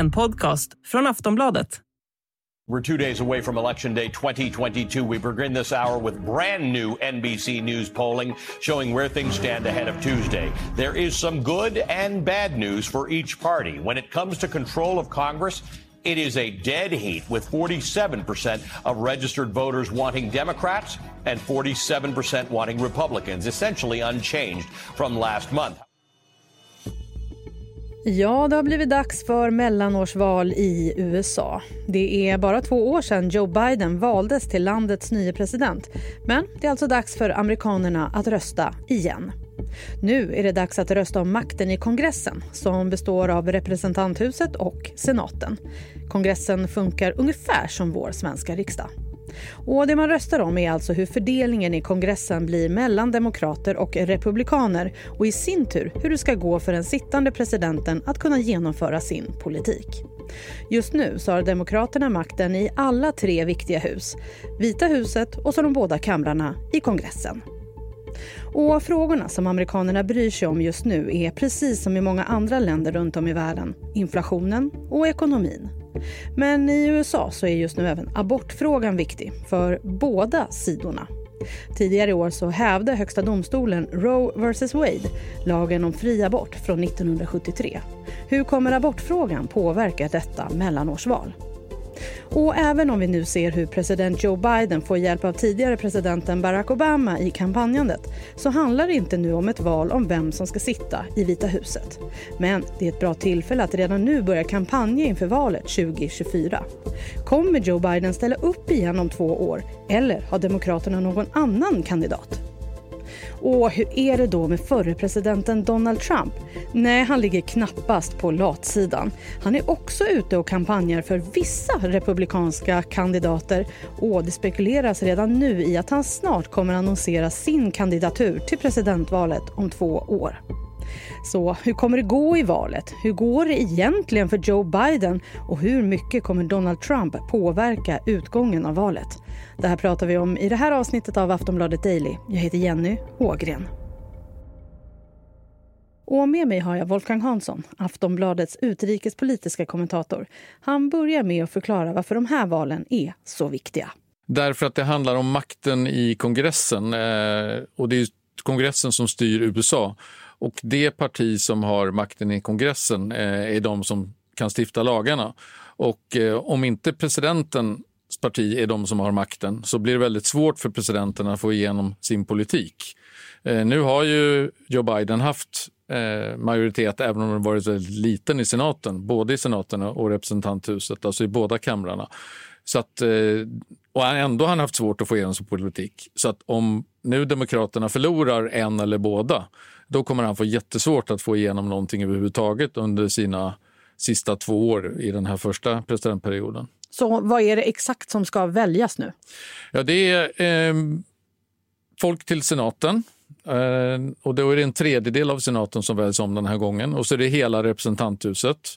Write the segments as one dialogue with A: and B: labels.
A: en podcast från Aftonbladet.
B: We're two days away from Election Day 2022. We begin this hour with brand new NBC News polling showing where things stand ahead of Tuesday. There is some good and bad news for each party. When it comes to control of Congress, it is a dead heat with 47% of registered voters wanting Democrats and 47% wanting Republicans, essentially unchanged from last month.
C: Ja, det har blivit dags för mellanårsval i USA. Det är bara två år sedan Joe Biden valdes till landets nya president. Men det är alltså dags för amerikanerna att rösta igen. Nu är det dags att rösta om makten i kongressen som består av representanthuset och senaten. Kongressen funkar ungefär som vår svenska riksdag. Och det man röstar om är alltså hur fördelningen i kongressen blir mellan demokrater och republikaner och i sin tur hur det ska gå för den sittande presidenten att kunna genomföra sin politik. Just nu så har Demokraterna makten i alla tre viktiga hus. Vita huset och så de båda kamrarna i kongressen. Och frågorna som amerikanerna bryr sig om just nu är precis som i många andra länder runt om i världen inflationen och ekonomin. Men i USA så är just nu även abortfrågan viktig för båda sidorna. Tidigare i år så hävde Högsta domstolen Roe vs Wade lagen om fri abort från 1973. Hur kommer abortfrågan påverka detta mellanårsval? Och även om vi nu ser hur president Joe Biden får hjälp av tidigare presidenten Barack Obama i kampanjandet så handlar det inte nu om ett val om vem som ska sitta i Vita huset. Men det är ett bra tillfälle att redan nu börja kampanja inför valet 2024. Kommer Joe Biden ställa upp igen om två år eller har Demokraterna någon annan kandidat? Och hur är det då med förre presidenten Donald Trump? Nej, han ligger knappast på latsidan. Han är också ute och kampanjar för vissa republikanska kandidater och det spekuleras redan nu i att han snart kommer annonsera sin kandidatur till presidentvalet om två år. Så hur kommer det gå i valet? Hur går det egentligen för Joe Biden? Och hur mycket kommer Donald Trump påverka utgången av valet? Det här pratar vi om i det här avsnittet av Aftonbladet Daily. Jag heter Jenny Ågren. Och med mig har jag Wolfgang Hansson, Aftonbladets utrikespolitiska kommentator. Han börjar med att förklara varför de här valen är så viktiga.
D: Därför att det handlar om makten i kongressen. Eh, och det är kongressen som styr USA. Och det parti som har makten i kongressen eh, är de som kan stifta lagarna. Och eh, om inte presidentens parti är de som har makten så blir det väldigt svårt för presidenten att få igenom sin politik. Eh, nu har ju Joe Biden haft eh, majoritet även om den varit väldigt liten i senaten, både i senaten och representanthuset, alltså i båda kamrarna. Så att, eh, och ändå har han haft svårt att få igenom sin politik. Så att om nu Demokraterna förlorar en eller båda då kommer han få jättesvårt att få igenom någonting överhuvudtaget under sina sista två år i den här första presidentperioden.
C: Så vad är det exakt som ska väljas nu?
D: Ja, det är eh, folk till senaten. Eh, och då är det en tredjedel av senaten som väljs om den här gången. Och så är det hela representanthuset.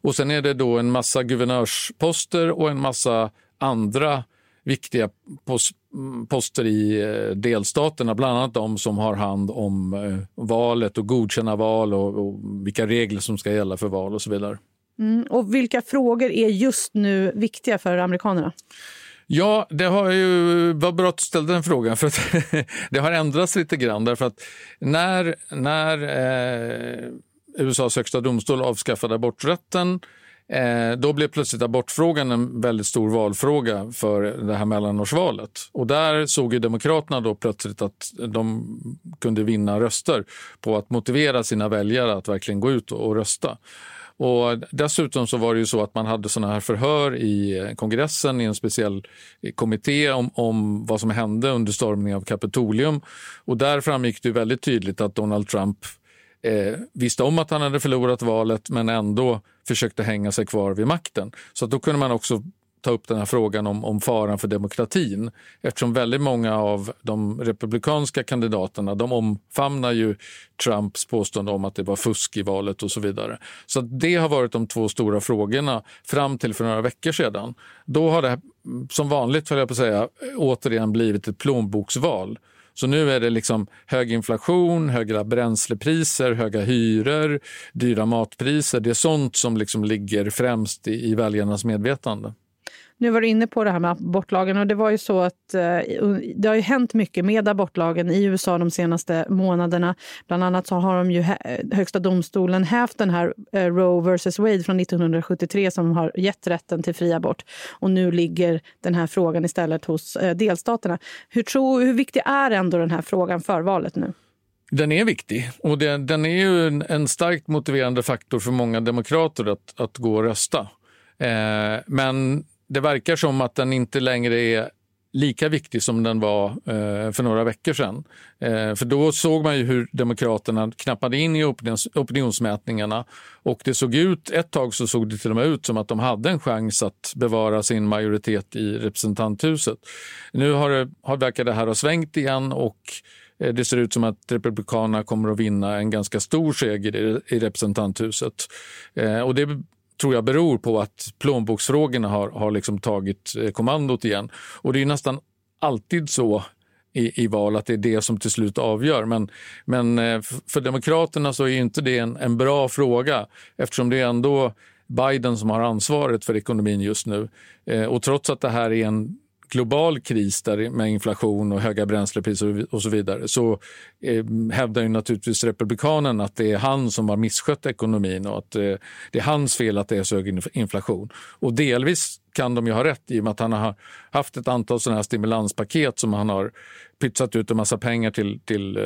D: Och sen är det då en massa guvernörsposter och en massa andra viktiga poster i eh, delstaterna, bland annat de som har hand om eh, valet och godkänna val och, och vilka regler som ska gälla för val och så vidare.
C: Mm, och vilka frågor är just nu viktiga för amerikanerna?
D: Ja, det har ju, vad bra att du ställde den frågan. För att det har ändrats lite grann. Därför att när, när eh, USAs högsta domstol avskaffade aborträtten Eh, då blev plötsligt abortfrågan en väldigt stor valfråga för det här mellanårsvalet. Och där såg ju Demokraterna då plötsligt att de kunde vinna röster på att motivera sina väljare att verkligen gå ut och rösta. Och dessutom så var det ju så att man hade såna här förhör i kongressen i en speciell kommitté om, om vad som hände under stormningen av Kapitolium. Och där framgick det väldigt tydligt att Donald Trump eh, visste om att han hade förlorat valet men ändå försökte hänga sig kvar vid makten. Så då kunde man också ta upp den här frågan om, om faran för demokratin eftersom väldigt många av de republikanska kandidaterna de omfamnar ju Trumps påstående om att det var fusk i valet och så vidare. Så det har varit de två stora frågorna fram till för några veckor sedan. Då har det, mm, som vanligt, jag på säga, återigen blivit ett plånboksval. Så nu är det liksom hög inflation, höga bränslepriser, höga hyror, dyra matpriser. Det är sånt som liksom ligger främst i, i väljarnas medvetande.
C: Nu var du inne på det här med abortlagen och det var ju så att eh, det har ju hänt mycket med abortlagen i USA de senaste månaderna. Bland annat så har de ju högsta domstolen hävt den här eh, Roe vs Wade från 1973 som har gett rätten till fri abort. Och nu ligger den här frågan istället hos eh, delstaterna. Hur, tror, hur viktig är ändå den här frågan för valet nu?
D: Den är viktig och det, den är ju en, en, starkt motiverande faktor för många demokrater att, att gå och rösta. Eh, men det verkar som att den inte längre är lika viktig som den var eh, för några veckor sedan. Eh, för då såg man ju hur Demokraterna knappade in i opinions, opinionsmätningarna och det såg ut, ett tag så såg det till och med ut som att de hade en chans att bevara sin majoritet i representanthuset. Nu har det, har, verkar det här ha svängt igen och eh, det ser ut som att Republikanerna kommer att vinna en ganska stor seger i, i representanthuset. Eh, och det tror jag beror på att plånboksfrågorna har, har liksom tagit eh, kommandot igen. Och det är nästan alltid så i, i val att det är det som till slut avgör. Men, men eh, för Demokraterna så är inte det en, en bra fråga eftersom det är ändå Biden som har ansvaret för ekonomin just nu. Eh, och trots att det här är en global kris där med inflation och höga bränslepriser och så vidare så eh, hävdar ju naturligtvis republikanen att det är han som har misskött ekonomin och att eh, det är hans fel att det är så hög inflation. Och delvis kan de ju ha rätt i och med att han har haft ett antal sådana här stimulanspaket som han har pytsat ut en massa pengar till, till eh,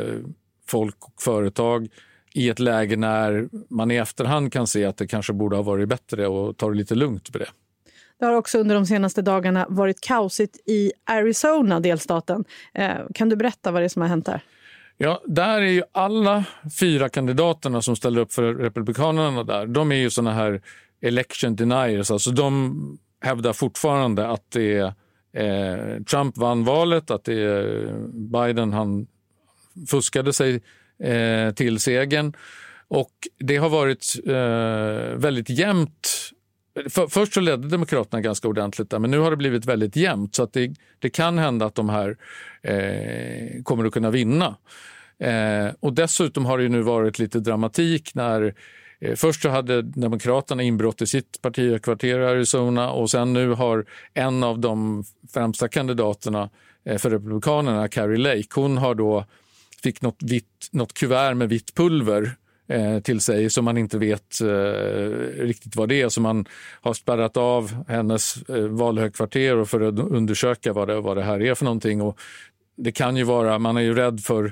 D: folk och företag i ett läge när man i efterhand kan se att det kanske borde ha varit bättre och ta det lite lugnt med det.
C: Det har också under de senaste dagarna varit kaosigt i Arizona, delstaten. Eh, kan du berätta vad det är som har hänt där?
D: Ja, där är ju alla fyra kandidaterna som ställer upp för Republikanerna där, de är ju såna här election deniers. Alltså de hävdar fortfarande att det är eh, Trump vann valet, att det är Biden han fuskade sig eh, till segern. Och det har varit eh, väldigt jämnt för, först så ledde Demokraterna ganska ordentligt där, men nu har det blivit väldigt jämnt så att det, det kan hända att de här eh, kommer att kunna vinna. Eh, och dessutom har det nu varit lite dramatik när eh, Först så hade Demokraterna inbrott i sitt partihögkvarter i Arizona och sen nu har en av de främsta kandidaterna eh, för Republikanerna, Carrie Lake, hon har då fick något, vitt, något kuvert med vitt pulver eh, Eh, till sig som man inte vet eh, riktigt vad det är. Så man har spärrat av hennes eh, valhögkvarter för att undersöka vad det, vad det här är för någonting. Och det kan ju vara, man är ju rädd för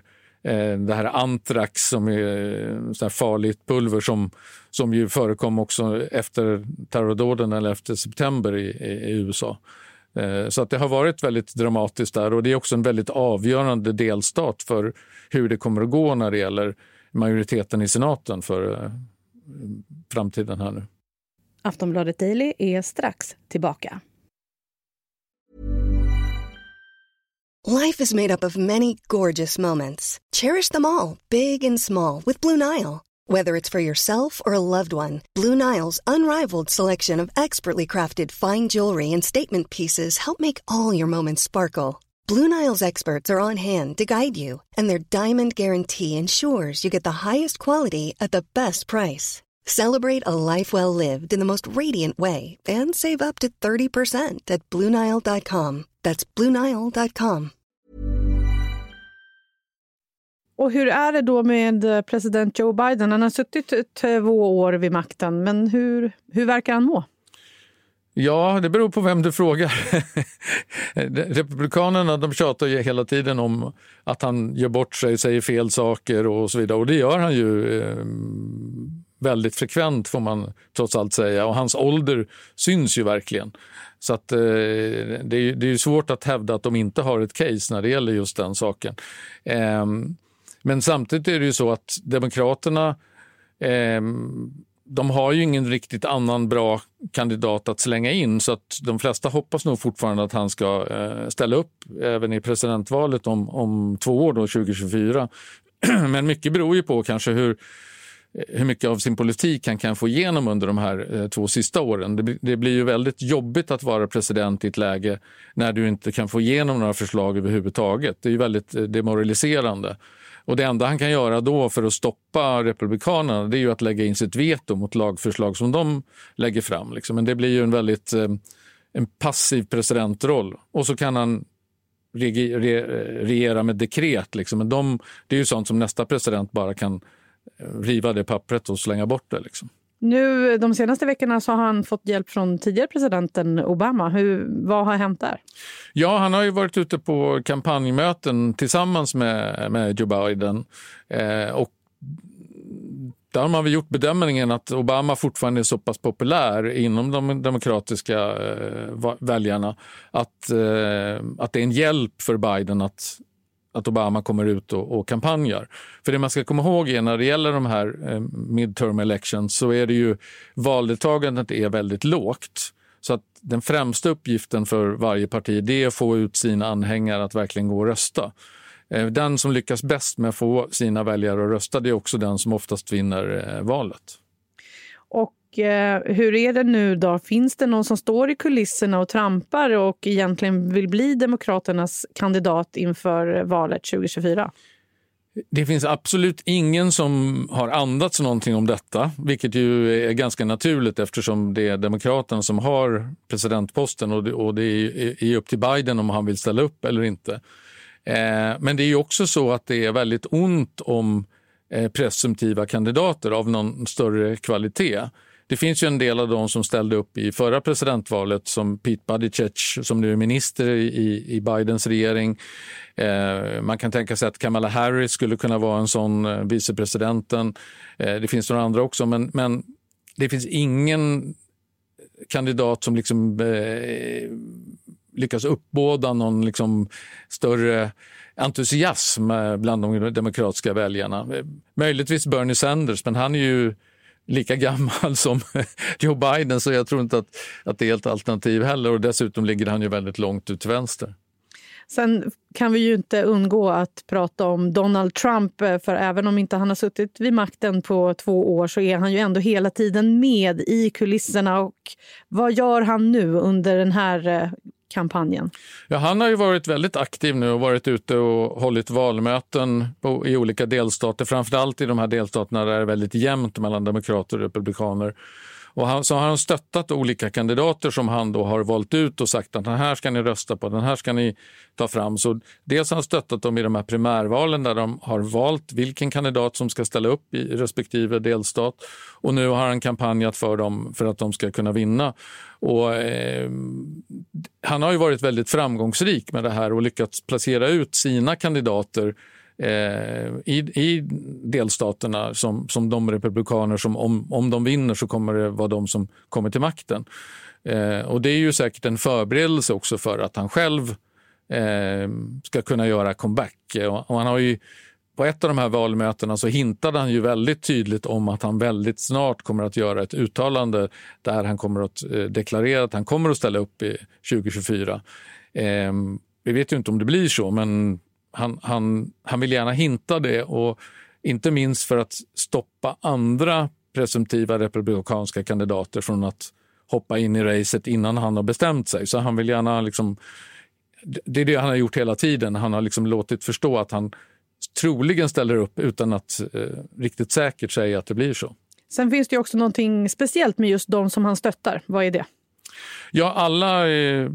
D: eh, det här antrax som är eh, så farligt pulver som, som ju förekom också efter terrordåden eller efter september i, i, i USA. Eh, så att det har varit väldigt dramatiskt där och det är också en väldigt avgörande delstat för hur det kommer att gå när det gäller majoriteten i senaten för eh, framtiden här nu.
C: Aftonbladet Daily är strax tillbaka.
E: Life is made up of many gorgeous moments. Cherish them all, big and small, with Blue Nile. Whether it's for yourself or a loved one, Blue Nile's unrivaled selection of expertly crafted fine jewelry and statement pieces help make all your moments sparkle. Blue Nile's experts are on hand to guide you, and their diamond guarantee ensures you get the highest quality at the best price. Celebrate a life well lived in the most radiant way and save up to 30% at BlueNile.com. That's BlueNile.com.
C: Och hur är det då med eh, president Joe Biden? Han har suttit två år vid makten, men hur, hur verkar han må?
D: Ja, det beror på vem du frågar. Republikanerna de tjatar ju hela tiden om att han gör bort sig, säger fel saker och så vidare. Och det gör han ju eh, väldigt frekvent får man trots allt säga. Och hans ålder syns ju verkligen. Så att, eh, det, är, det är svårt att hävda att de inte har ett case när det gäller just den saken. Eh, men samtidigt är det ju så att Demokraterna eh, de har ju ingen riktigt annan bra kandidat att slänga in så att de flesta hoppas nog fortfarande att han ska eh, ställa upp även i presidentvalet om, om två år, då, 2024. Men mycket beror ju på kanske hur hur mycket av sin politik han kan få igenom under de här eh, två sista åren. Det, det, blir ju väldigt jobbigt att vara president i ett läge när du inte kan få igenom några förslag överhuvudtaget. Det är ju väldigt eh, demoraliserande. Och det enda han kan göra då för att stoppa Republikanerna det är ju att lägga in sitt veto mot lagförslag som de lägger fram. Liksom. Men det blir ju en väldigt eh, en passiv presidentroll. Och så kan han regera med dekret. Liksom. Men de, det är ju sånt som nästa president bara kan eh, riva det pappret och slänga bort det. Liksom.
C: Nu, de senaste veckorna så har han fått hjälp från tidigare presidenten Obama. Hur, vad har hänt där?
D: Ja, han har ju varit ute på kampanjmöten tillsammans med, med Joe Biden. Eh, och där har man väl gjort bedömningen att Obama fortfarande är så pass populär inom de demokratiska eh, väljarna att, eh, att det är en hjälp för Biden att att Obama kommer ut och, och kampanjar. För det man ska komma ihåg är när det gäller de här eh, midterm elections så är det ju valdeltagandet är väldigt lågt. Så att den främsta uppgiften för varje parti det är att få ut sina anhängare att verkligen gå och rösta. Eh, den som lyckas bäst med att få sina väljare att rösta det är också den som oftast vinner eh, valet.
C: Eh, hur är det nu då? Finns det någon som står i kulisserna och trampar och egentligen vill bli Demokraternas kandidat inför valet 2024?
D: Det finns absolut ingen som har andats någonting om detta, vilket ju är ganska naturligt eftersom det är Demokraterna som har presidentposten och det, och det är upp till Biden om han vill ställa upp eller inte. Eh, men det är också så att det är väldigt ont om eh, presumtiva kandidater av någon större kvalitet. Det finns ju en del av dem som ställde upp i förra presidentvalet som Pete Buttigieg som nu är minister i, i Bidens regering. Eh, man kan tänka sig att Kamala Harris skulle kunna vara en sån eh, vicepresidenten. Eh, det finns några andra också, men, men det finns ingen kandidat som liksom eh, lyckas uppbåda någon liksom större entusiasm eh, bland de demokratiska väljarna. Eh, möjligtvis Bernie Sanders, men han är ju lika gammal som Joe Biden så jag tror inte att, att det är ett alternativ heller. Och dessutom ligger han ju väldigt långt ut till vänster.
C: Sen kan vi ju inte undgå att prata om Donald Trump eh, för även om inte han har suttit vid makten på två år så är han ju ändå hela tiden med i kulisserna. Och vad gör han nu under den här eh, kampanjen?
D: Ja, han har ju varit väldigt aktiv nu och varit ute och hållit valmöten på, i olika delstater, framförallt i de här delstaterna där det är väldigt jämnt mellan demokrater och republikaner. Och han, så har han stöttat olika kandidater som han då har valt ut och sagt att den här ska ni rösta på, den här ska ni ta fram. Så dels har han stöttat dem i de här primärvalen där de har valt vilken kandidat som ska ställa upp i respektive delstat. Och nu har han kampanjat för dem för att de ska kunna vinna. Och, eh, han har ju varit väldigt framgångsrik med det här och lyckats placera ut sina kandidater Eh, i, i delstaterna som, som de republikaner som om, om de vinner så kommer det vara de som kommer till makten. Eh, och det är ju säkert en förberedelse också för att han själv eh, ska kunna göra comeback. Och, och han har ju, på ett av de här valmötena så hintade han ju väldigt tydligt om att han väldigt snart kommer att göra ett uttalande där han kommer att eh, deklarera att han kommer att ställa upp i 2024. Eh, vi vet ju inte om det blir så, men han, han, han vill gärna hinta det och inte minst för att stoppa andra presumtiva republikanska kandidater från att hoppa in i racet innan han har bestämt sig. Så han vill gärna liksom, det är det han har gjort hela tiden. Han har liksom låtit förstå att han troligen ställer upp utan att eh, riktigt säkert säga att det blir så.
C: Sen finns det också någonting speciellt med just de som han stöttar. Vad är det?
D: Ja, alla eh,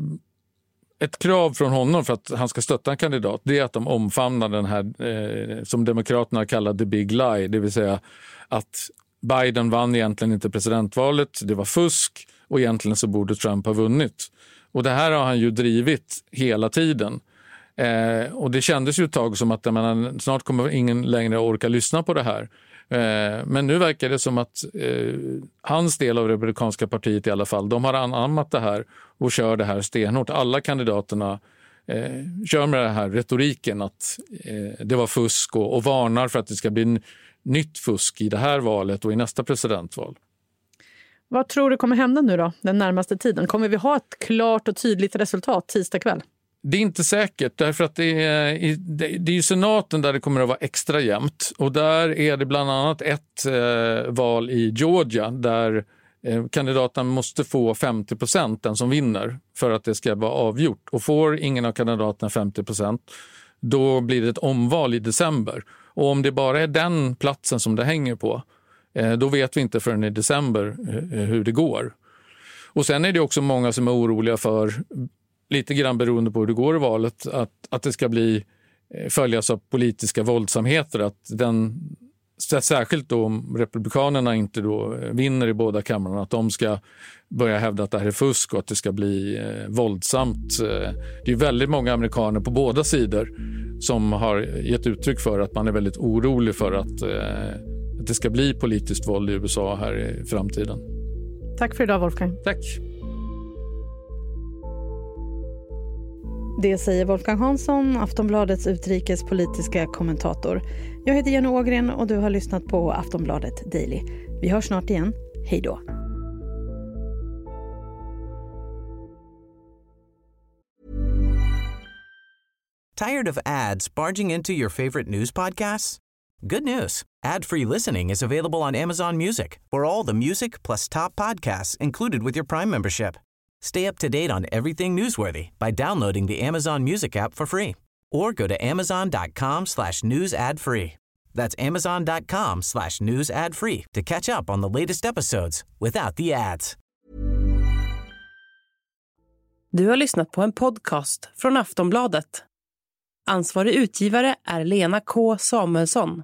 D: ett krav från honom för att han ska stötta en kandidat det är att de omfamnar den här eh, som Demokraterna kallar the big lie, det vill säga att Biden vann egentligen inte presidentvalet, det var fusk och egentligen så borde Trump ha vunnit. Och det här har han ju drivit hela tiden. Eh, och det kändes ju ett tag som att menar, snart kommer ingen längre orka lyssna på det här. Eh, men nu verkar det som att eh, hans del av Republikanska partiet i alla fall, de har anammat det här och kör det här stenhårt. Alla kandidaterna eh, kör med den här retoriken att eh, det var fusk och, och varnar för att det ska bli nytt fusk i det här valet och i nästa presidentval.
C: Vad tror du kommer hända nu då, den närmaste tiden? Kommer vi ha ett klart och tydligt resultat tisdag kväll?
D: Det är inte säkert, därför att det är, det är ju senaten där det kommer att vara extra jämnt. Och där är det bland annat ett eh, val i Georgia där eh, kandidaten måste få 50 procent, den som vinner, för att det ska vara avgjort. Och får ingen av kandidaterna 50 procent, då blir det ett omval i december. Och om det bara är den platsen som det hänger på, eh, då vet vi inte förrän i december eh, hur det går. Och sen är det också många som är oroliga för lite grann beroende på hur det går i valet, att, att det ska bli eh, följas av politiska våldsamheter. Att den, särskilt då om Republikanerna inte då eh, vinner i båda kamrarna, att de ska börja hävda att det här är fusk och att det ska bli eh, våldsamt. Eh, det är väldigt många amerikaner på båda sidor som har gett uttryck för att man är väldigt orolig för att, eh, att det ska bli politiskt våld i USA här i framtiden.
C: Tack för idag, Wolfgang.
D: Tack.
C: Det säger Wolfgang Hansson, Aftonbladets utrikespolitiska kommentator. Jag heter Jenny Ågren och du har lyssnat på Aftonbladet Daily. Vi hörs snart igen. Hej då.
F: Tired of ads barging into your favorite news podcasts? Good news. Ad-free listening is available on Amazon Music for all the music plus top podcasts included with your Prime membership. Stay up to date on everything newsworthy by downloading the Amazon Music app for free or go to amazon.com slash news ad free. That's amazon.com slash news ad free to catch up on the latest episodes without the ads.
A: Du har lyssnat på en podcast från Aftonbladet. Ansvarig utgivare är Lena K Samuelsson.